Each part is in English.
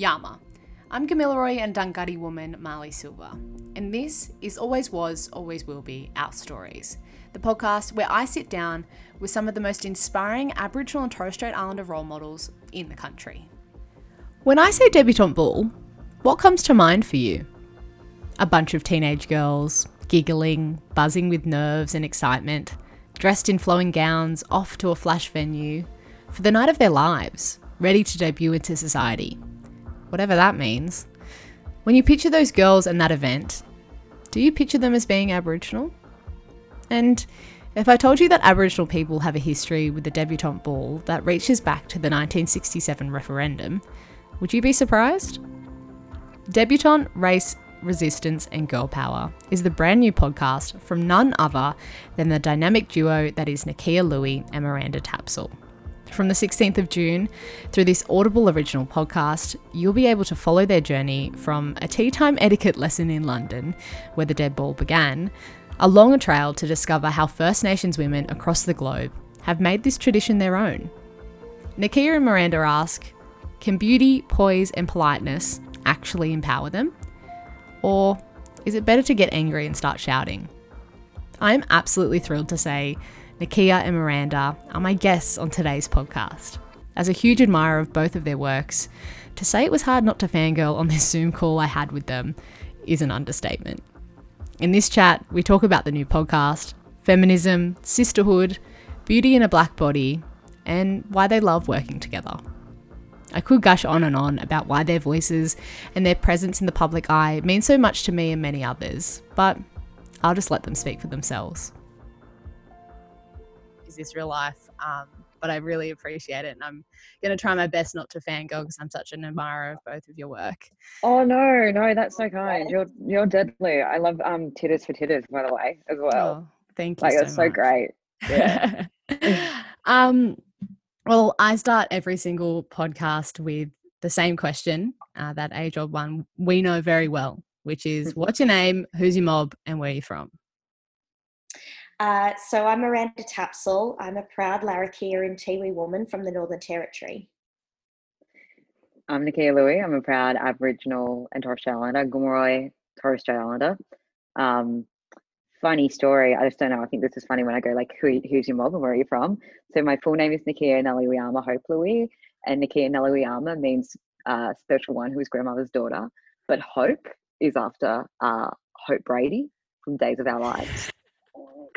Yama. I'm Gamilaroi and Dunghutti woman Marlee Silva, and this is Always Was, Always Will Be Our Stories, the podcast where I sit down with some of the most inspiring Aboriginal and Torres Strait Islander role models in the country. When I say debutante ball, what comes to mind for you? A bunch of teenage girls, giggling, buzzing with nerves and excitement, dressed in flowing gowns, off to a flash venue for the night of their lives, ready to debut into society. Whatever that means. When you picture those girls and that event, do you picture them as being Aboriginal? And if I told you that Aboriginal people have a history with the debutante ball that reaches back to the 1967 referendum, would you be surprised? Debutante, Race, Resistance, and Girl Power is the brand new podcast from none other than the dynamic duo that is Nakkiah Lui and Miranda Tapsell. From the 16th of June through this Audible original podcast, you'll be able to follow their journey from a tea time etiquette lesson in London, where the deb ball began, along a trail to discover how First Nations women across the globe have made this tradition their own. Nakkiah and Miranda ask Can beauty, poise, and politeness actually empower them? Or is it better to get angry and start shouting? I'm absolutely thrilled to say Nakkiah and Miranda are my guests on today's podcast. As a huge admirer of both of their works, to say it was hard not to fangirl on this Zoom call I had with them is an understatement. In this chat, we talk about the new podcast, feminism, sisterhood, beauty in a black body, and why they love working together. I could gush on and on about why their voices and their presence in the public eye mean so much to me and many others, but I'll just let them speak for themselves is this real life. Um, but I really appreciate it. And I'm going to try my best not to fangirl because I'm such an admirer of both of your work. Oh, no, no, that's so kind. You're, you're deadly. I love um, Tiddas for Tiddas, by the way, as well. Oh, thank you. Like, so it's so great. Yeah. um, well, I start every single podcast with the same question, uh, that age old one we know very well, which is what's your name, who's your mob, and where are you from? Uh, so I'm Miranda Tapsell. I'm a proud Larrakia and Tiwi woman from the Northern Territory. I'm Nakkiah Lui. I'm a proud Aboriginal and Torres Strait Islander, Gomeroi Torres Strait Islander. Um, funny story. I just don't know. I think this is funny when I go like, Who, who's your mob and where are you from? So my full name is Nakkiah Naliwiyama Hope Lui, and Nakkiah Naliwiyama means uh, special one who is grandmother's daughter. But Hope is after uh, Hope Brady from Days of Our Lives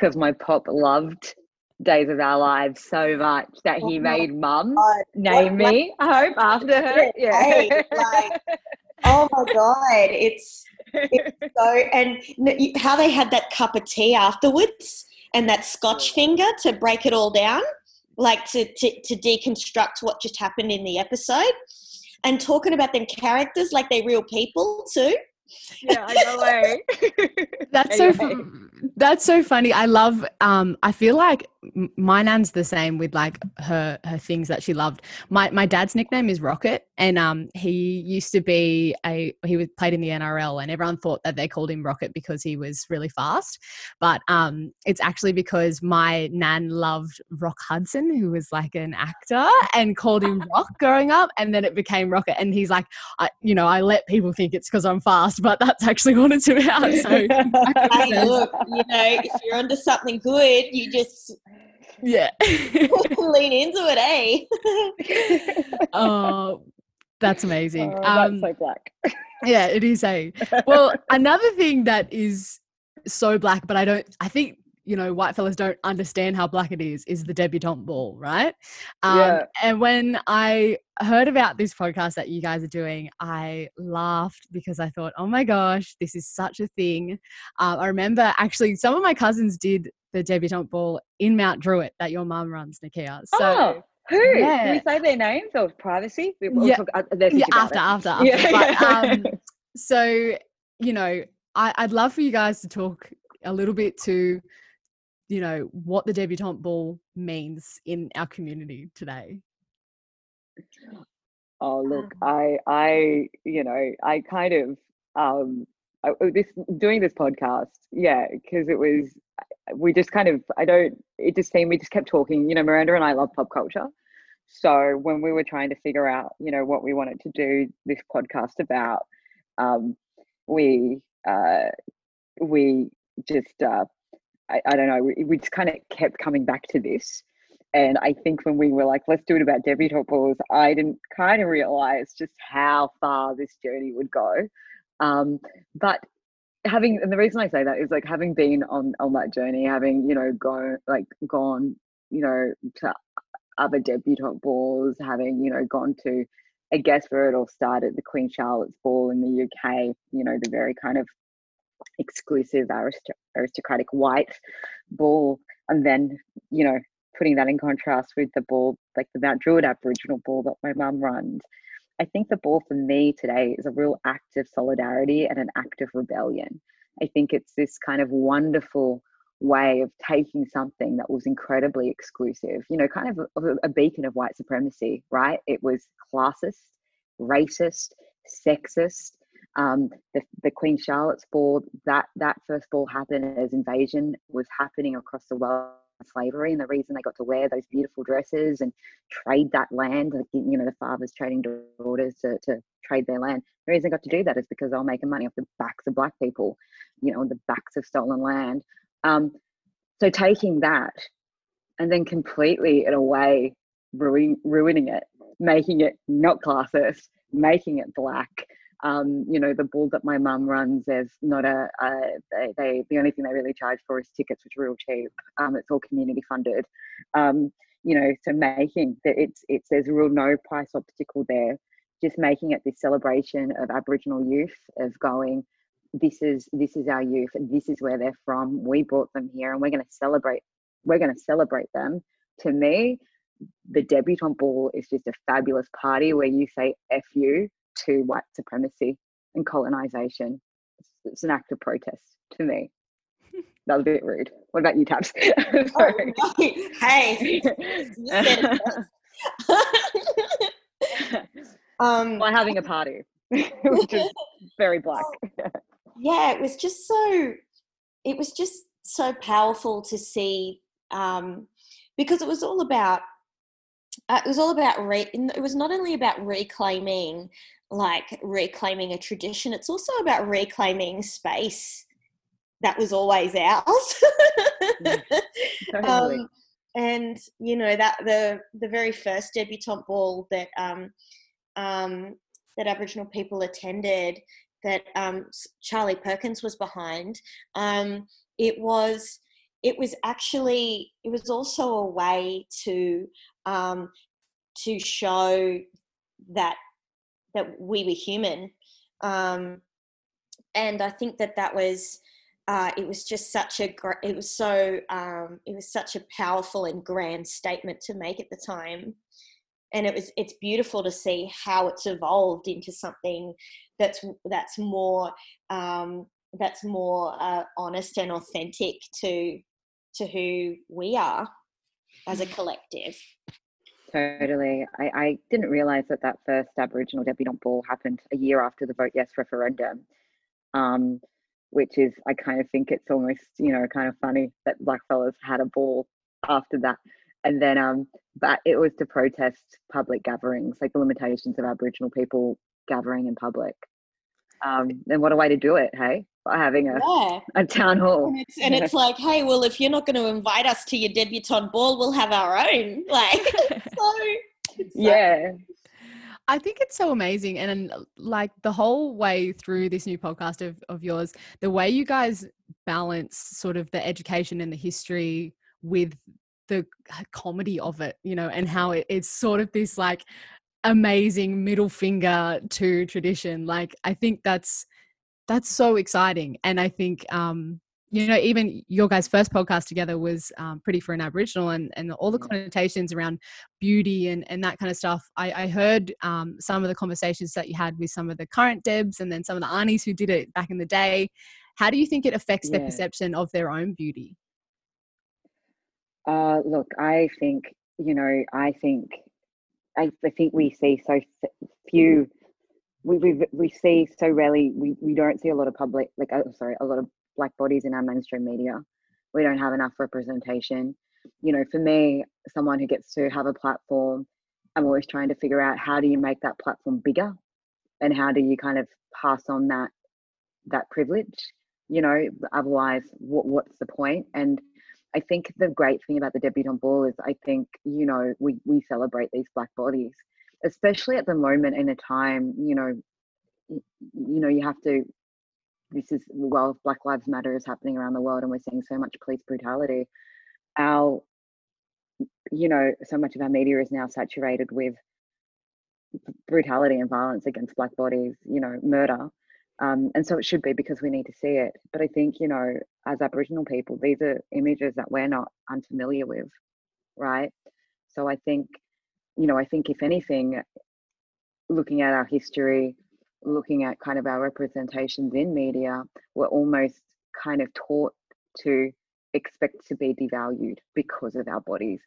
because my pop loved Days of Our Lives so much that he Oh made mum name what- me Hope after her. Yeah. Like, oh my God, it's, it's so, and how they had that cup of tea afterwards and that scotch finger to break it all down, like to, to, to deconstruct what just happened in the episode. And talking about them characters like they're real people too. yeah, I know. eh? That's so Anyway. That's so funny. I love um I feel like my nan's the same with like her her things that she loved. My my dad's nickname is Rocket and um he used to be a he was played in the NRL and everyone thought that they called him Rocket because he was really fast. But um it's actually because my nan loved Rock Hudson who was like an actor and called him Rock growing up and then it became Rocket and he's like I you know I let people think it's because I'm fast but that's actually what it's about. So Hey, look, you know, if you're onto something good, you just Yeah. lean into it, eh? oh, that's amazing. Oh, um, that's so black. yeah, it is a. Well, another thing that is so black, but I don't. I think you know white fellas don't understand how black it is. Is the debutante ball, right? Um, Yeah. And when I heard about this podcast that you guys are doing, I laughed because I thought, oh my gosh, this is such a thing. Uh, I remember actually some of my cousins did the debutante ball in Mount Druitt that your mum runs, Nakkiah. So. oh, who? yeah. Can we say their names or privacy? We, we'll Yeah. talk, uh, yeah, after, after, after. Yeah, But, um, so, you know, I, I'd love for you guys to talk a little bit to, you know, what the debutante ball means in our community today. Oh look, I I you know I kind of um I, this doing this podcast, yeah, because it was we just kind of I don't it just seemed we just kept talking. You know, Miranda and I love pop culture, So when we were trying to figure out, you know, what we wanted to do this podcast about, um, we uh, we just uh, I, I don't know, we, we just kind of kept coming back to this. And I think when we were like, let's do it about debutante balls, I didn't kind of realize just how far this journey would go. Um, but having, and the reason I say that is like having been on on that journey, having you know gone like gone, you know, to other debutante balls, having you know gone to, I guess where it all started, the Queen Charlotte's Ball in the UK, you know, the very kind of exclusive arist- aristocratic white ball and then you know putting that in contrast with the ball like the mount druitt aboriginal ball that my mum runs i think the ball for me today is a real act of solidarity and an act of rebellion. I think it's this kind of wonderful way of taking something that was incredibly exclusive you know kind of a, a beacon of white supremacy right? It was classist racist sexist um, the, the Queen Charlotte's Ball, that, that first ball happened as invasion was happening across the world slavery and the reason they got to wear those beautiful dresses and trade that land you know the fathers trading daughters to, to trade their land. The reason they got to do that is because they were making money off the backs of black people you know on the backs of stolen land. Um, so taking that and then completely in a way ruin, ruining it making it not classist making it black um, you know, the ball that my mum runs, there's not a, a they, they, the only thing they really charge for is tickets, which are real cheap. Um, it's all community funded. Um, you know, so making that it's it's there's a real no price obstacle there. Just making it this celebration of Aboriginal youth of going, this is this is our youth, and this is where they're from. We brought them here, and we're going to celebrate. We're going to celebrate them. To me, the debutante ball is just a fabulous party where you say "f you" to white supremacy and colonization. It's, it's an act of protest to me. That was a bit rude. What about you, Tabs? Oh, hey. um, By having a party, which is very black. yeah, it was just so. It was just so powerful to see um, because it was all about uh, it was all about re- it was not only about reclaiming like reclaiming a tradition it's also about reclaiming space that was always ours. Mm, um, and you know that the the very first debutante ball that um, um, that aboriginal people attended that um, charlie perkins was behind um, it was it was actually it was also a way to um, to show that that we were human um, and i think that that was uh, it was just such a it was so um, it was such a powerful and grand statement to make at the time and it was it's beautiful to see how it's evolved into something that's that's more um, that's more uh, honest and authentic to to who we are as a collective Totally. I, I didn't realize that that first Aboriginal debutante ball happened a year after the Vote Yes referendum, um, which is, I kind of think it's almost, you know, kind of funny that blackfellas had a ball after that. And then, um, but it was to protest public gatherings, like the limitations of Aboriginal people gathering in public. Um, and what a way to do it, hey? By having a, yeah. a town hall. And it's, and it's like, hey, well, if you're not going to invite us to your debutante ball, we'll have our own. Like, so, yeah. I think it's so amazing. And like the whole way through this new podcast of, of yours, the way you guys balance sort of the education and the history with the comedy of it, you know, and how it, it's sort of this like amazing middle finger to tradition. Like I think that's that's so exciting. And I think um you know, even your guys' first podcast together was um, pretty for an Aboriginal, and, and all the connotations around beauty and, and that kind of stuff. I, I heard um, some of the conversations that you had with some of the current Debs and then some of the Arnies who did it back in the day. How do you think it affects yeah. their perception of their own beauty? Uh, look, I think, you know, I think, I, I think we see so few we, we we see so rarely we, we don't see a lot of public like oh, sorry a lot of black bodies in our mainstream media. We don't have enough representation. You know, for me, someone who gets to have a platform I'm always trying to figure out how do you make that platform bigger and how do you kind of pass on that that privilege you know otherwise what, what's the point and i think the great thing about the debutante ball is i think you know we we celebrate these black bodies especially at the moment in a time you know you know you have to this is well black lives matter is happening around the world and we're seeing so much police brutality. Our you know so much of our media is now saturated with brutality and violence against black bodies you know murder. Um, and so it should be because we need to see it. But i think you know as aboriginal people these are images that we're not unfamiliar with right? So i think you know i think if anything looking at our history looking at kind of our representations in media we're almost kind of taught to expect to be devalued because of our bodies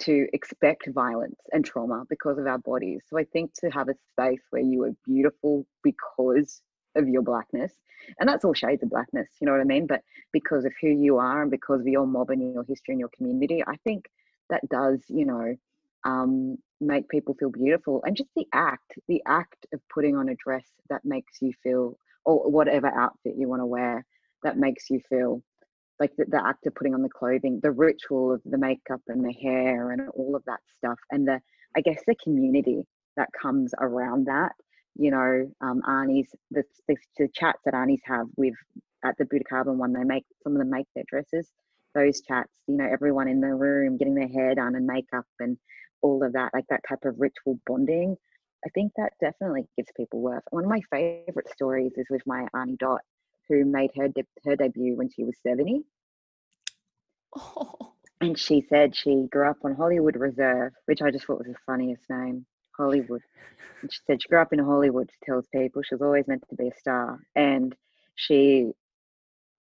to expect violence and trauma because of our bodies. So I think to have a space where you are beautiful because of your blackness, and that's all shades of blackness, you know what I mean? But because of who you are and because of your mob and your history and your community, I think that does, you know, um, make people feel beautiful. And just the act, the act of putting on a dress that makes you feel, or whatever outfit you want to wear that makes you feel like the, the act of putting on the clothing, the ritual of the makeup and the hair and all of that stuff, and the I guess the community that comes around that. You know, um, Arnie's the, the, the chats that Arnie's have with at the Buddha Carbon one, they make some of them make their dresses. Those chats, you know, everyone in the room getting their hair done and makeup and all of that, like that type of ritual bonding. I think that definitely gives people worth. One of my favorite stories is with my Auntie Dot, who made her de- her debut when she was 70. Oh. And she said she grew up on Hollywood Reserve, which I just thought was the funniest name, Hollywood. And she said she grew up in Hollywood, she tells people she was always meant to be a star. And she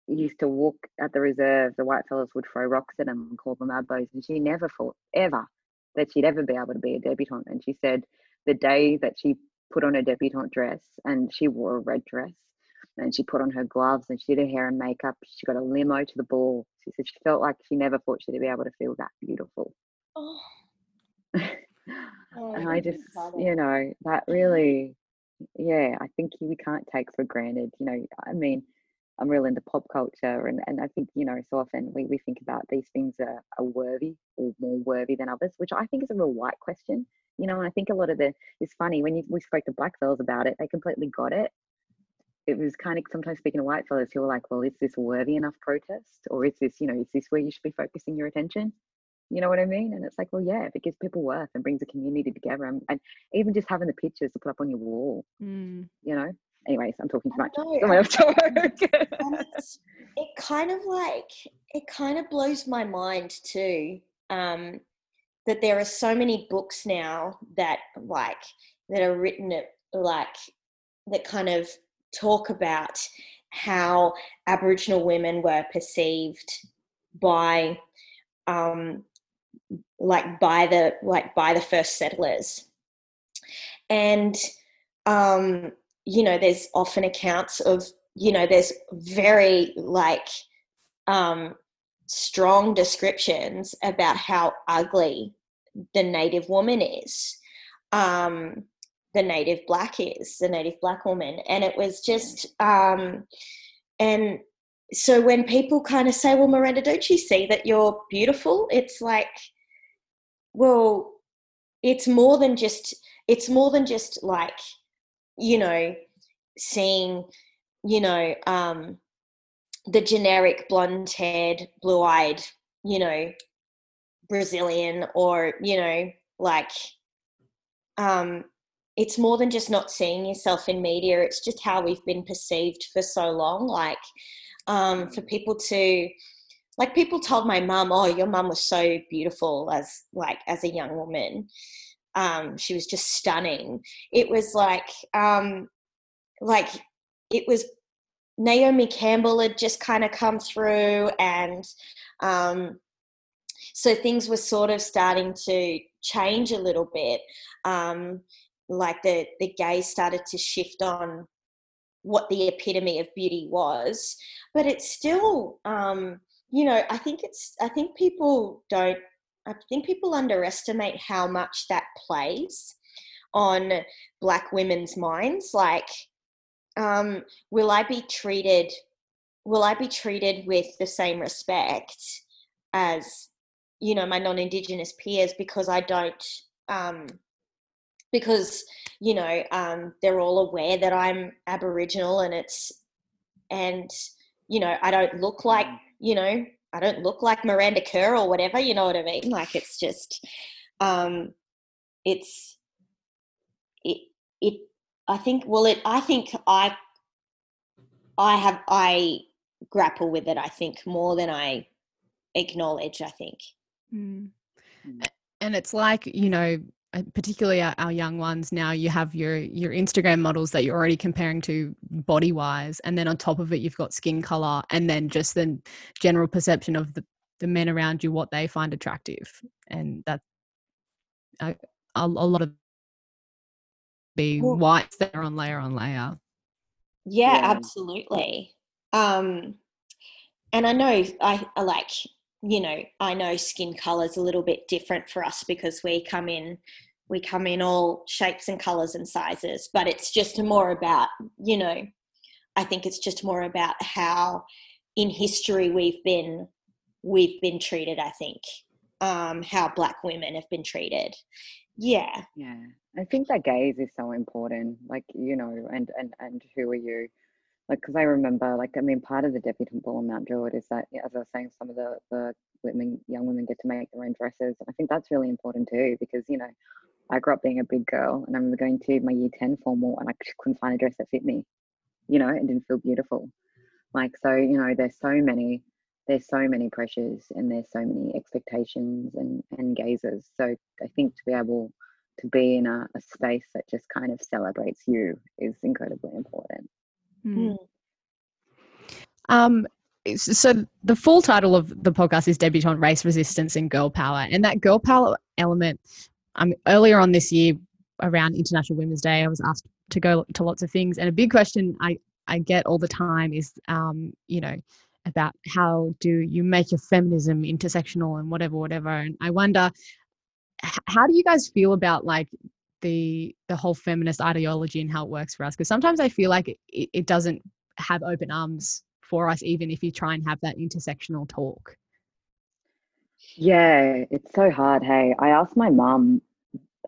used to walk at the reserve, the white fellas would throw rocks at them and call them abos. And she never thought ever that she'd ever be able to be a debutante. And she said the day that she put on a debutante dress and she wore a red dress and she put on her gloves and she did her hair and makeup. She got a limo to the ball. She said she felt like she never thought she'd be able to feel that beautiful. Oh. oh and I just, you know, that really, yeah, I think we can't take for granted. You know, I mean, I'm real into pop culture, and, and I think, you know, so often we, we think about these things are, are worthy or more worthy than others, which I think is a real white question. You know, and I think a lot of the, it's funny when you, we spoke to black fellas about it, they completely got it it was kind of sometimes speaking to white fellas who were like, well, is this worthy enough protest? Or is this, you know, is this where you should be focusing your attention? You know what I mean? And it's like, well, yeah, if it gives people worth and brings a community together and, and even just having the pictures to put up on your wall, mm. you know? Anyways, I'm talking too much. Someone else talk. it kind of like, it kind of blows my mind too. Um, that there are so many books now that like that are written at like that kind of talk about how Aboriginal women were perceived by, um, like by the like by the first settlers, and um, you know, there's often accounts of you know, there's very like um, strong descriptions about how ugly the native woman is. Um, the native black is, the native black woman. And it was just, um, and so when people kind of say, well, Miranda, don't you see that you're beautiful? It's like, well, it's more than just, it's more than just like, you know, seeing, you know, um, the generic blonde haired, blue eyed, you know, Brazilian or, you know, like, um, it's more than just not seeing yourself in media it's just how we've been perceived for so long like um, for people to like people told my mum oh your mum was so beautiful as like as a young woman um, she was just stunning. It was like um, like it was naomi campbell had just kind of come through and um, so things were sort of starting to change a little bit. Um, like the the gaze started to shift on what the epitome of beauty was. But it's still um you know i think it's i think people don't I think people underestimate how much that plays on black women's minds. Like, um, will I be treated? Will I be treated with the same respect as you know my non-indigenous peers because I don't um, because you know um, they're all aware that I'm Aboriginal and it's and you know I don't look like mm. you know I don't look like Miranda Kerr or whatever you know what I mean like it's just um, it's it it I think well it I think I I have I grapple with it I think more than I acknowledge I think mm. and it's like you know particularly our, our, young ones now you have your your instagram models that you're already comparing to body wise and then on top of it you've got skin color and then just the general perception of the, the men around you what they find attractive. And that uh, a, a, lot of be well, whites that are on layer on layer. Yeah, yeah. absolutely. Um and i know I, I like you know, I know skin color is a little bit different for us because we come in we come in all shapes and colors and sizes, but it's just more about, you know, I think it's just more about how in history we've been we've been treated, I think. Um, how black women have been treated. Yeah. Yeah. I think that gaze is so important. Like, you know, and and and who are you? Like because I remember like I mean part of the debutante ball in Mount Druitt is that as I was saying some of the the women young women get to make their own dresses and I think that's really important too because you know I grew up being a big girl and I remember going to my year 10 formal and I couldn't find a dress that fit me you know and didn't feel beautiful. Like so you know there's so many there's so many pressures and there's so many expectations and and gazes. So I think to be able to be in a, a space that just kind of celebrates you is incredibly important. Mm. Um, so the full title of the podcast is debutante race resistance and girl power. And that girl power element um, earlier on this year around international women's day i was asked to go to lots of things. And a big question i i get all the time is um, you know about how do you make your feminism intersectional and whatever whatever. And i wonder how do you guys feel about like the the whole feminist ideology and how it works for us? Because sometimes i feel like it, it doesn't have open arms for us even if you try and have that intersectional talk yeah it's so hard hey i asked my mom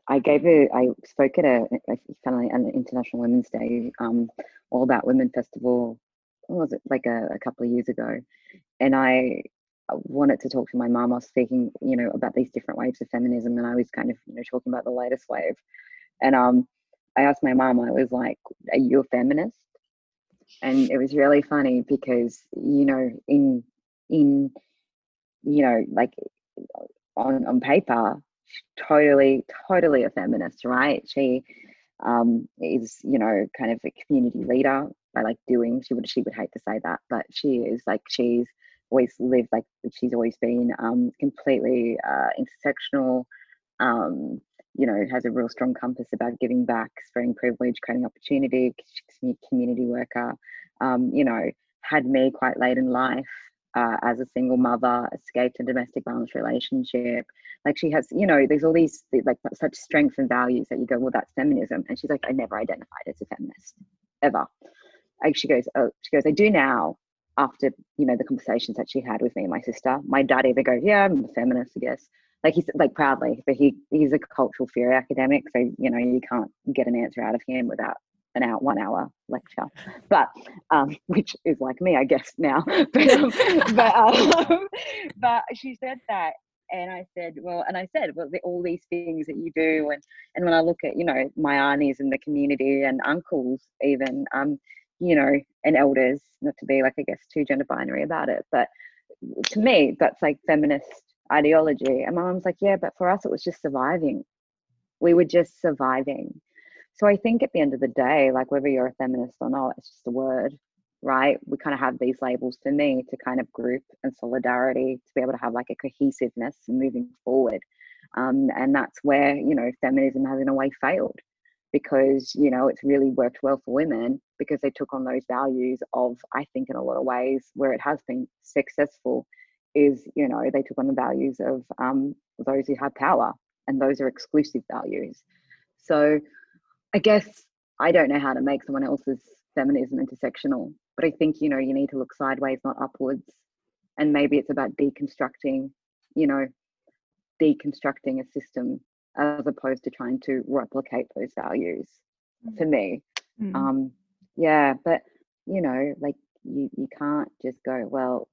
i gave her i spoke at a, a family an international women's day um all about women festival was it like a, a couple of years ago and i wanted to talk to my mom. I was speaking, you know, about these different waves of feminism, and I was kind of, you know, talking about the latest wave. And um, I asked my mom, I was like, "Are you a feminist?" And it was really funny because, you know, in in, you know, like on on paper, totally, totally a feminist, right? She um, is, you know, kind of a community leader by like doing. She would she would hate to say that, but she is like she's always lived like she's always been um, completely uh, intersectional. Um, you know, has a real strong compass about giving back, spreading privilege, creating opportunity, community worker. Um, you know, had me quite late in life uh, as a single mother, escaped a domestic violence relationship. Like she has, you know, there's all these like such strengths and values that you go, well, that's feminism. And she's like, I never identified as a feminist ever. Like she goes, oh, she goes, I do now, after you know the conversations that she had with me and my sister my dad either goes yeah i'm a feminist i guess like he's like proudly but he he's a cultural theory academic so you know you can't get an answer out of him without an hour one hour lecture but um which is like me i guess now but um, but, um, but she said that and I said, well, and I said, well, the, all these things that you do, and and when I look at, you know, my aunties in the community and uncles, even, um, you know, and elders, not to be like, I guess, too gender binary about it. But to me, that's like feminist ideology. And my mom's like, yeah, but for us, it was just surviving. We were just surviving. So I think at the end of the day, like whether you're a feminist or not, it's just a word, right? We kind of have these labels for me to kind of group and solidarity to be able to have like a cohesiveness moving forward. Um, and that's where, you know, feminism has in a way failed because you know it's really worked well for women because they took on those values of i think in a lot of ways where it has been successful is you know they took on the values of um, those who have power, and those are exclusive values. So I guess I don't know how to make someone else's feminism intersectional, but I think, you know, you need to look sideways, not upwards. And maybe it's about deconstructing, you know, deconstructing a system as opposed to trying to replicate those values mm. for me. Mm. Um, yeah, but you know, like you you can't just go, well,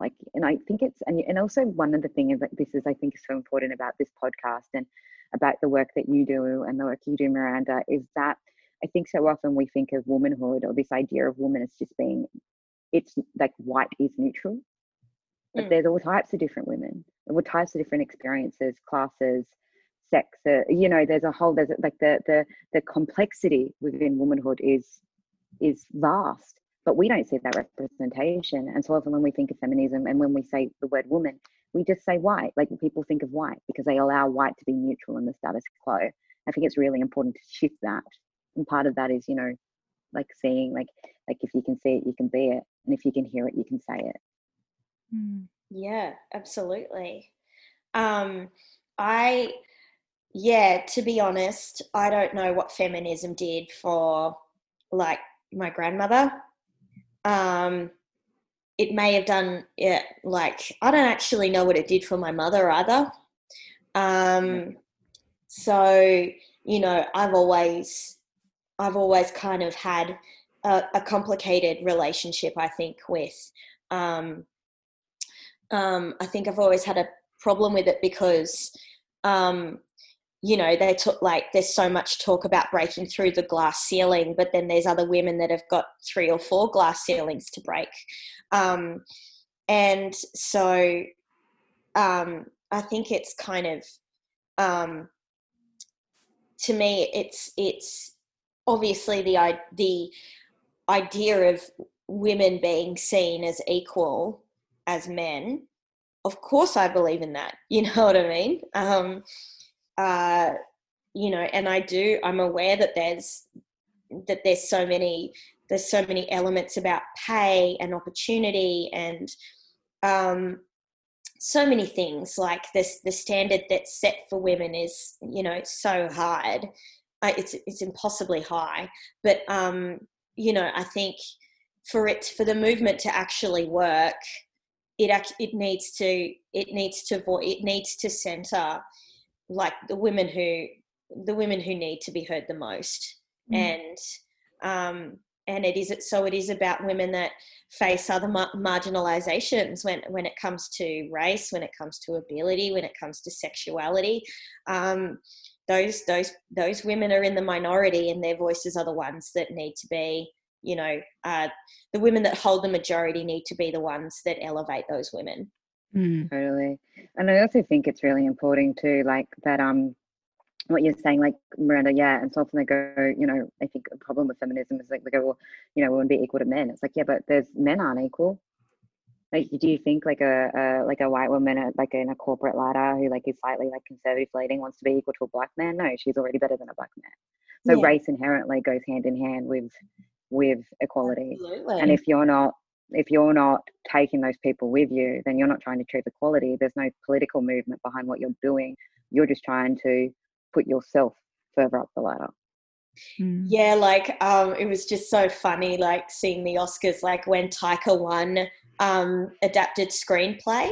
like and I think it's and and also one of the things that this is I think is so important about this podcast and about the work that you do and the work you do, Miranda, is that I think so often we think of womanhood or this idea of woman as just being it's like white is neutral. But mm. there's all types of different women, all types of different experiences, classes, sex. Uh, you know, there's a whole there's like the the the complexity within womanhood is is vast, but we don't see that representation. And so often when we think of feminism and when we say the word woman, we just say white. Like people think of white because they allow white to be neutral in the status quo. I think it's really important to shift that. And part of that is, you know, like seeing like like if you can see it, you can be it, and if you can hear it, you can say it. Hmm. Yeah, absolutely. Um, I yeah, to be honest, I don't know what feminism did for like my grandmother. Um, it may have done it like I don't actually know what it did for my mother either. Um, so you know, I've always I've always kind of had a, a complicated relationship. I think with um, um, I think I've always had a problem with it because um, you know they took like there's so much talk about breaking through the glass ceiling but then there's other women that have got three or four glass ceilings to break. Um, and so um, i think it's kind of um, to me it's it's obviously the the idea of women being seen as equal as men. Of course i believe in that you know what i mean? Um, uh, you know, and I do, I'm aware that there's that there's so many there's so many elements about pay and opportunity and um, so many things. Like this the standard that's set for women is you know so hard. It's it's impossibly high. But um you know i think for it for the movement to actually work it it needs to it needs to it needs to center like the women who the women who need to be heard the most. Mm. and um and it is it so it is about women that face other mar- marginalizations when when it comes to race when it comes to ability when it comes to sexuality. Um, those those those women are in the minority and their voices are the ones that need to be you know uh, the women that hold the majority need to be the ones that elevate those women Mm. Totally. And I also think it's really important too, like that um what you're saying, like Miranda, yeah, and so often they go, you know, I think the problem with feminism is like they go, well, you know, we want to be equal to men. It's like, yeah, but there's men aren't equal. Like, do you think like a, a like a white woman, like in a corporate ladder, who like is slightly like conservative leading, wants to be equal to a black man? No, she's already better than a black man. So yeah. race inherently goes hand in hand with with equality. Absolutely. And if you're not if you're not taking those people with you, then you're not trying to achieve equality. There's no political movement behind what you're doing. You're just trying to put yourself further up the ladder. Hmm. Yeah, like um, it was just so funny, like seeing the Oscars, like when Taika won um, adapted screenplay.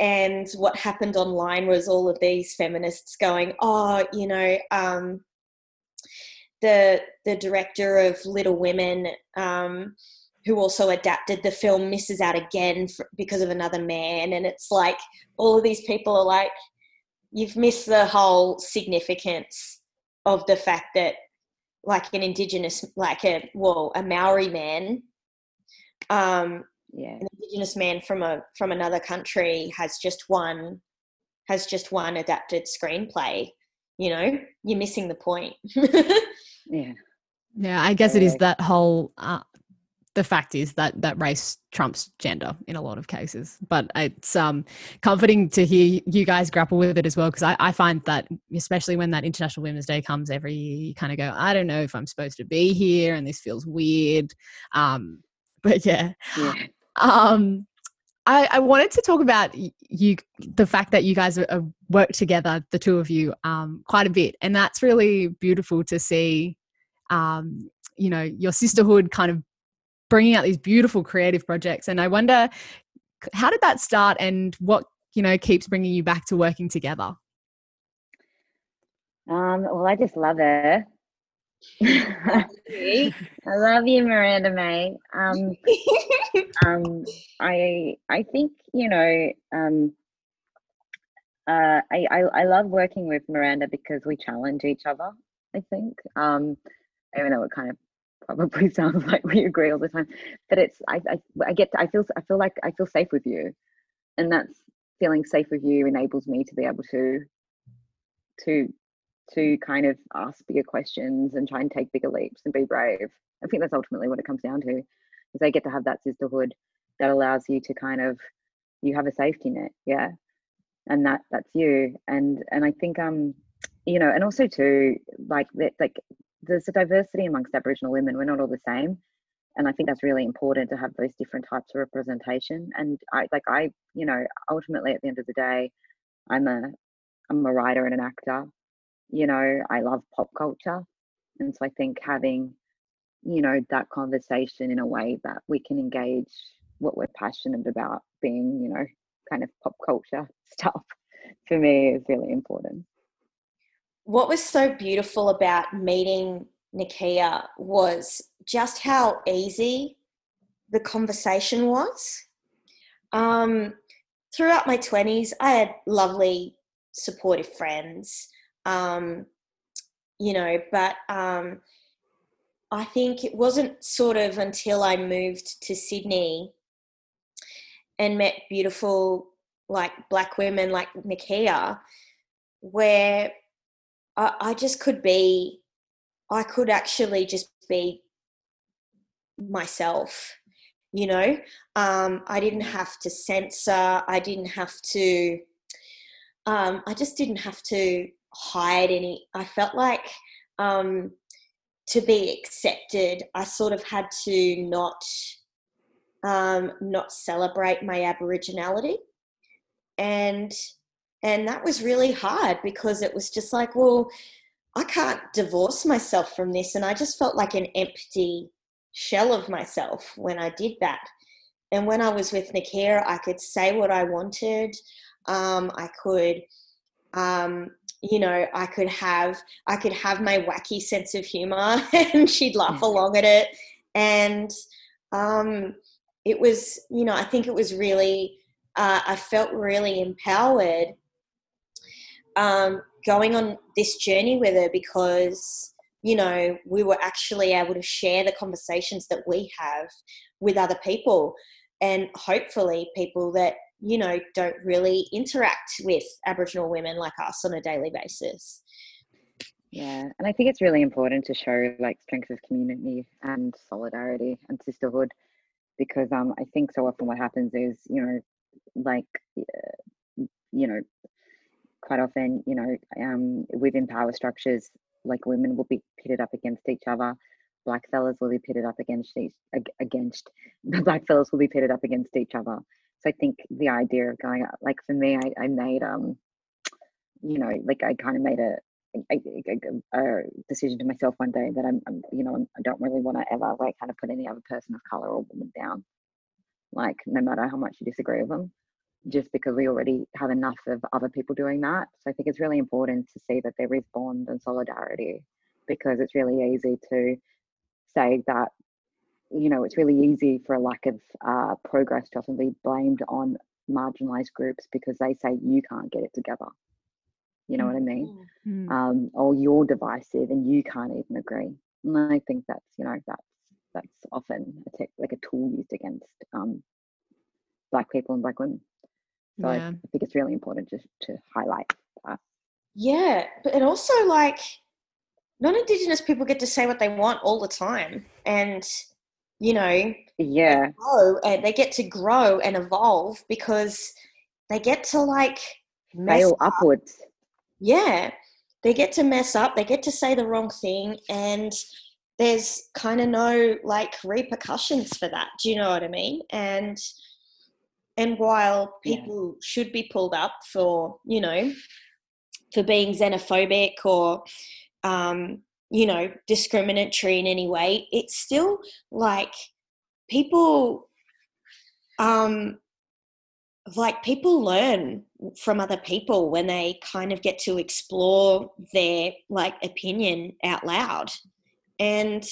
And what happened online was all of these feminists going, "Oh, you know, um, the the director of Little Women um, who also adapted the film misses out again for, because of another man and it's like all of these people are like you've missed the whole significance of the fact that like an indigenous like a well a maori man um yeah. an indigenous man from a from another country has just one has just one adapted screenplay you know? You're missing the point. Yeah. Yeah i guess it is that whole uh, the fact is that that race trumps gender in a lot of cases but it's um comforting to hear you guys grapple with it as well because I, I find that especially when that international women's day comes every year you kind of go i don't know if i'm supposed to be here and this feels weird um but yeah, yeah. um I, I, wanted to talk about you, the fact that you guys work together, the two of you, um, quite a bit, and that's really beautiful to see. Um, you know, your sisterhood kind of bringing out these beautiful creative projects, and I wonder how did that start, and what you know keeps bringing you back to working together. Um, well, I just love her. I love you, Miranda May. Um, um, I I think you know. Um, uh, I, I I love working with Miranda because we challenge each other. I think, um, even though it kind of probably sounds like we agree all the time, but it's I I, I get to, I feel I feel like I feel safe with you, and that's feeling safe with you enables me to be able to to to kind of ask bigger questions and try and take bigger leaps and be brave. I think that's ultimately what it comes down to is they get to have that sisterhood that allows you to kind of you have a safety net, yeah. And that that's you. And and I think um, you know, and also too, like that like there's a diversity amongst Aboriginal women. We're not all the same. And I think that's really important to have those different types of representation. And I like I, you know, ultimately at the end of the day, I'm a I'm a writer and an actor you know, I love pop culture. And so I think having, you know, that conversation in a way that we can engage what we're passionate about being, you know, kind of pop culture stuff for me is really important. What was so beautiful about meeting Nakkiah was just how easy the conversation was. Um, throughout my 20s, I had lovely, supportive friends um, you know, but um, I think it wasn't sort of until I moved to Sydney and met beautiful, like black women like Nakkiah, where I, I just could be, I could actually just be myself you know um, i didn't have to censor i didn't have to um, i just didn't have to hide any. I felt like um, to be accepted, I sort of had to not um, not celebrate my Aboriginality, and and that was really hard because it was just like, well, I can't divorce myself from this, and I just felt like an empty shell of myself when I did that. And when I was with Nakkiah, I could say what I wanted. Um, I could um, you know i could have i could have my wacky sense of humor and she'd laugh along at it and um, it was you know i think it was really uh, i felt really empowered um, going on this journey with her because you know we were actually able to share the conversations that we have with other people and hopefully people that you know, don't really interact with Aboriginal women like us on a daily basis. Yeah, and I think it's really important to show like strength of community and solidarity and sisterhood because um, I think so often what happens is, you know, like, uh, you know, quite often, you know, um, within power structures, like women will be pitted up against each other. Black fellas will be pitted up against each, against black fellas will be pitted up against each other so I think the idea of going like for me, I, I made um, you know, like I kind of made a, a, a, decision to myself one day that I'm, I'm you know, I don't really want to ever like kind of put any other person of color or woman down, like no matter how much you disagree with them, just because we already have enough of other people doing that. So I think it's really important to see that there is bond and solidarity, because it's really easy to say that you know, it's really easy for a lack of uh, progress to often be blamed on marginalized groups because they say you can't get it together. You know mm-hmm. what I mean? Mm-hmm. Um, or you're divisive and you can't even agree. And I think that's, you know, that's that's often a tech, like a tool used against um, black people and black women. So yeah. I, think it's really important just to highlight that. Yeah, but and also like non-indigenous people get to say what they want all the time, and you know yeah grow and they get to grow and evolve because they get to like fail up. upwards yeah they get to mess up they get to say the wrong thing and there's kind of no like repercussions for that do you know what i mean and and while people yeah. should be pulled up for you know for being xenophobic or um, you know discriminatory in any way it's still like people um like people learn from other people when they kind of get to explore their like opinion out loud and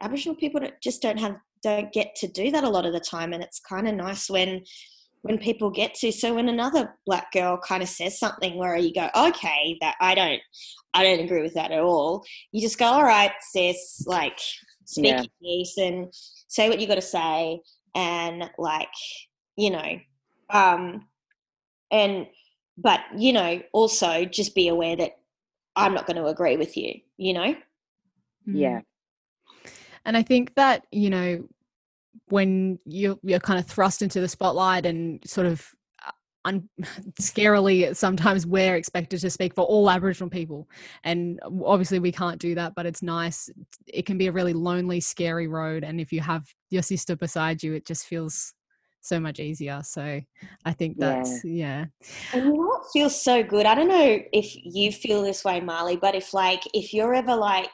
aboriginal people just don't have don't get to do that a lot of the time and it's kind of nice when when people get to so when another black girl kind of says something where you go okay that i don't i don't agree with that at all you just go all right sis like speak yeah. your piece and say what you got to say and like you know um and but you know also just be aware that i'm not going to agree with you you know yeah mm. and i think that you know when you're, you're kind of thrust into the spotlight and sort of uh, un- scarily sometimes we're expected to speak for all aboriginal people. And obviously we can't do that but it's nice. It can be a really lonely scary road and if you have your sister beside you it just feels so much easier. So i think that's yeah, yeah. and what feels so good? I don't know if you feel this way Marlee but if like if you're ever like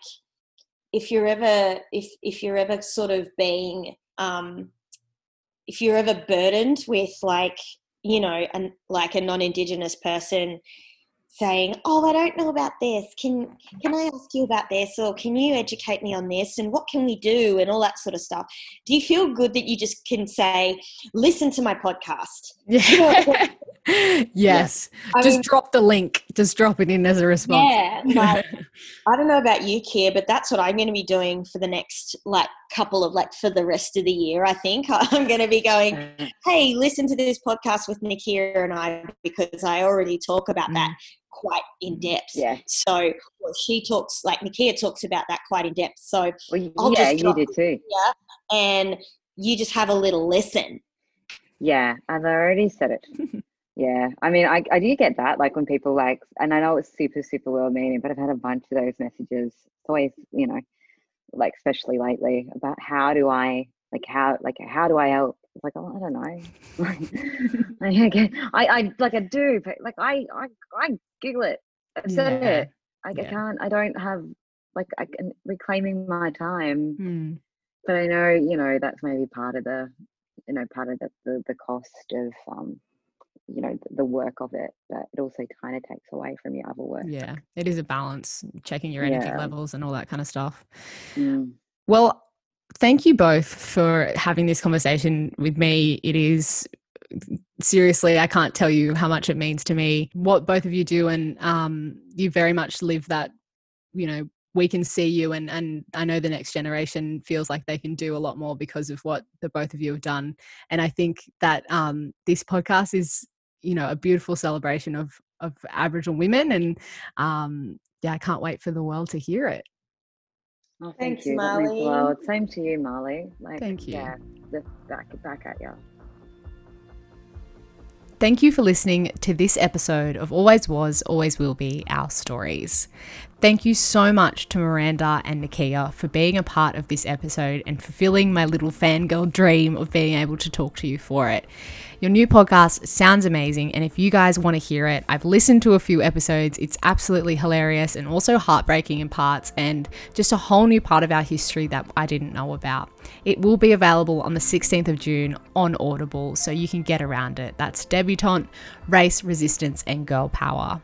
if you're ever if if you're ever sort of being um, if you're ever burdened with like you know an, like a non-indigenous person saying oh i don't know about this. Can can i ask you about this? Or can you educate me on this? And what can we do? and all that sort of stuff. Do you feel good that you just can say listen to my podcast? Yeah. yes yeah. just mean, drop the link just drop it in as a response yeah like, i don't know about you Kia, but that's what i'm going to be doing for the next like couple of like for the rest of the year i think i'm going to be going mm. hey listen to this podcast with Nakkiah and i because i already talk about mm. that quite in depth. Yeah. So well, she talks like Nakkiah talks about that quite in depth. So well, I'll yeah, you did too. Yeah, and you just have a little listen. Yeah, I've already said it. yeah, I mean, I I do get that. Like when people like, and I know it's super super well meaning, but I've had a bunch of those messages. It's always you know, like especially lately about how do I like how like how do I help it's like, oh, I don't know. I, I, I, like I do, but like I, I, I giggle it. I've said yeah. it. I, yeah. I can't. I don't have like I can reclaiming my time. Hmm. But I know, you know, that's maybe part of the, you know, part of the the, the cost of um, you know, the, work of it. But it also kind of takes away from your other work. Yeah, it is a balance, checking your energy yeah. levels and all that kind of stuff. Mm. Well, thank you both for having this conversation with me. It is seriously, I can't tell you how much it means to me what both of you do, and um, you very much live that. You know, we can see you, and and I know the next generation feels like they can do a lot more because of what the both of you have done. And I think that um, this podcast is, you know, a beautiful celebration of of Aboriginal women, and um, yeah, I can't wait for the world to hear it. Oh, thank Thanks, you. Molly. Well, same to you, Molly. Like, thank you. Yeah, back back at you. Thank you for listening to this episode of Always Was, Always Will Be Our Stories. Thank you so much to Miranda and Nakkiah for being a part of this episode and fulfilling my little fangirl dream of being able to talk to you for it. Your new podcast sounds amazing, and if you guys want to hear it, I've listened to a few episodes. It's absolutely hilarious and also heartbreaking in parts, and just a whole new part of our history that I didn't know about. It will be available on the 16th of June on Audible, so you can get around it. That's Debutante, Race, Resistance, and Girl Power.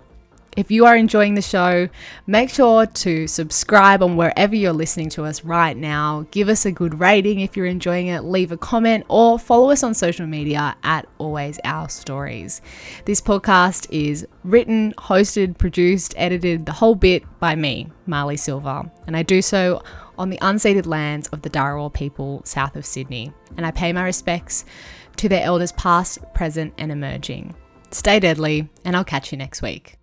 If you are enjoying the show, make sure to subscribe on wherever you're listening to us right now. Give us a good rating if you're enjoying it, leave a comment, or follow us on social media at Always Our Stories. This podcast is written, hosted, produced, edited, the whole bit by me, Marlee Silva, and I do so on the unceded lands of the Dharawal people south of Sydney. And I pay my respects to their elders past, present, and emerging. Stay deadly, and I'll catch you next week.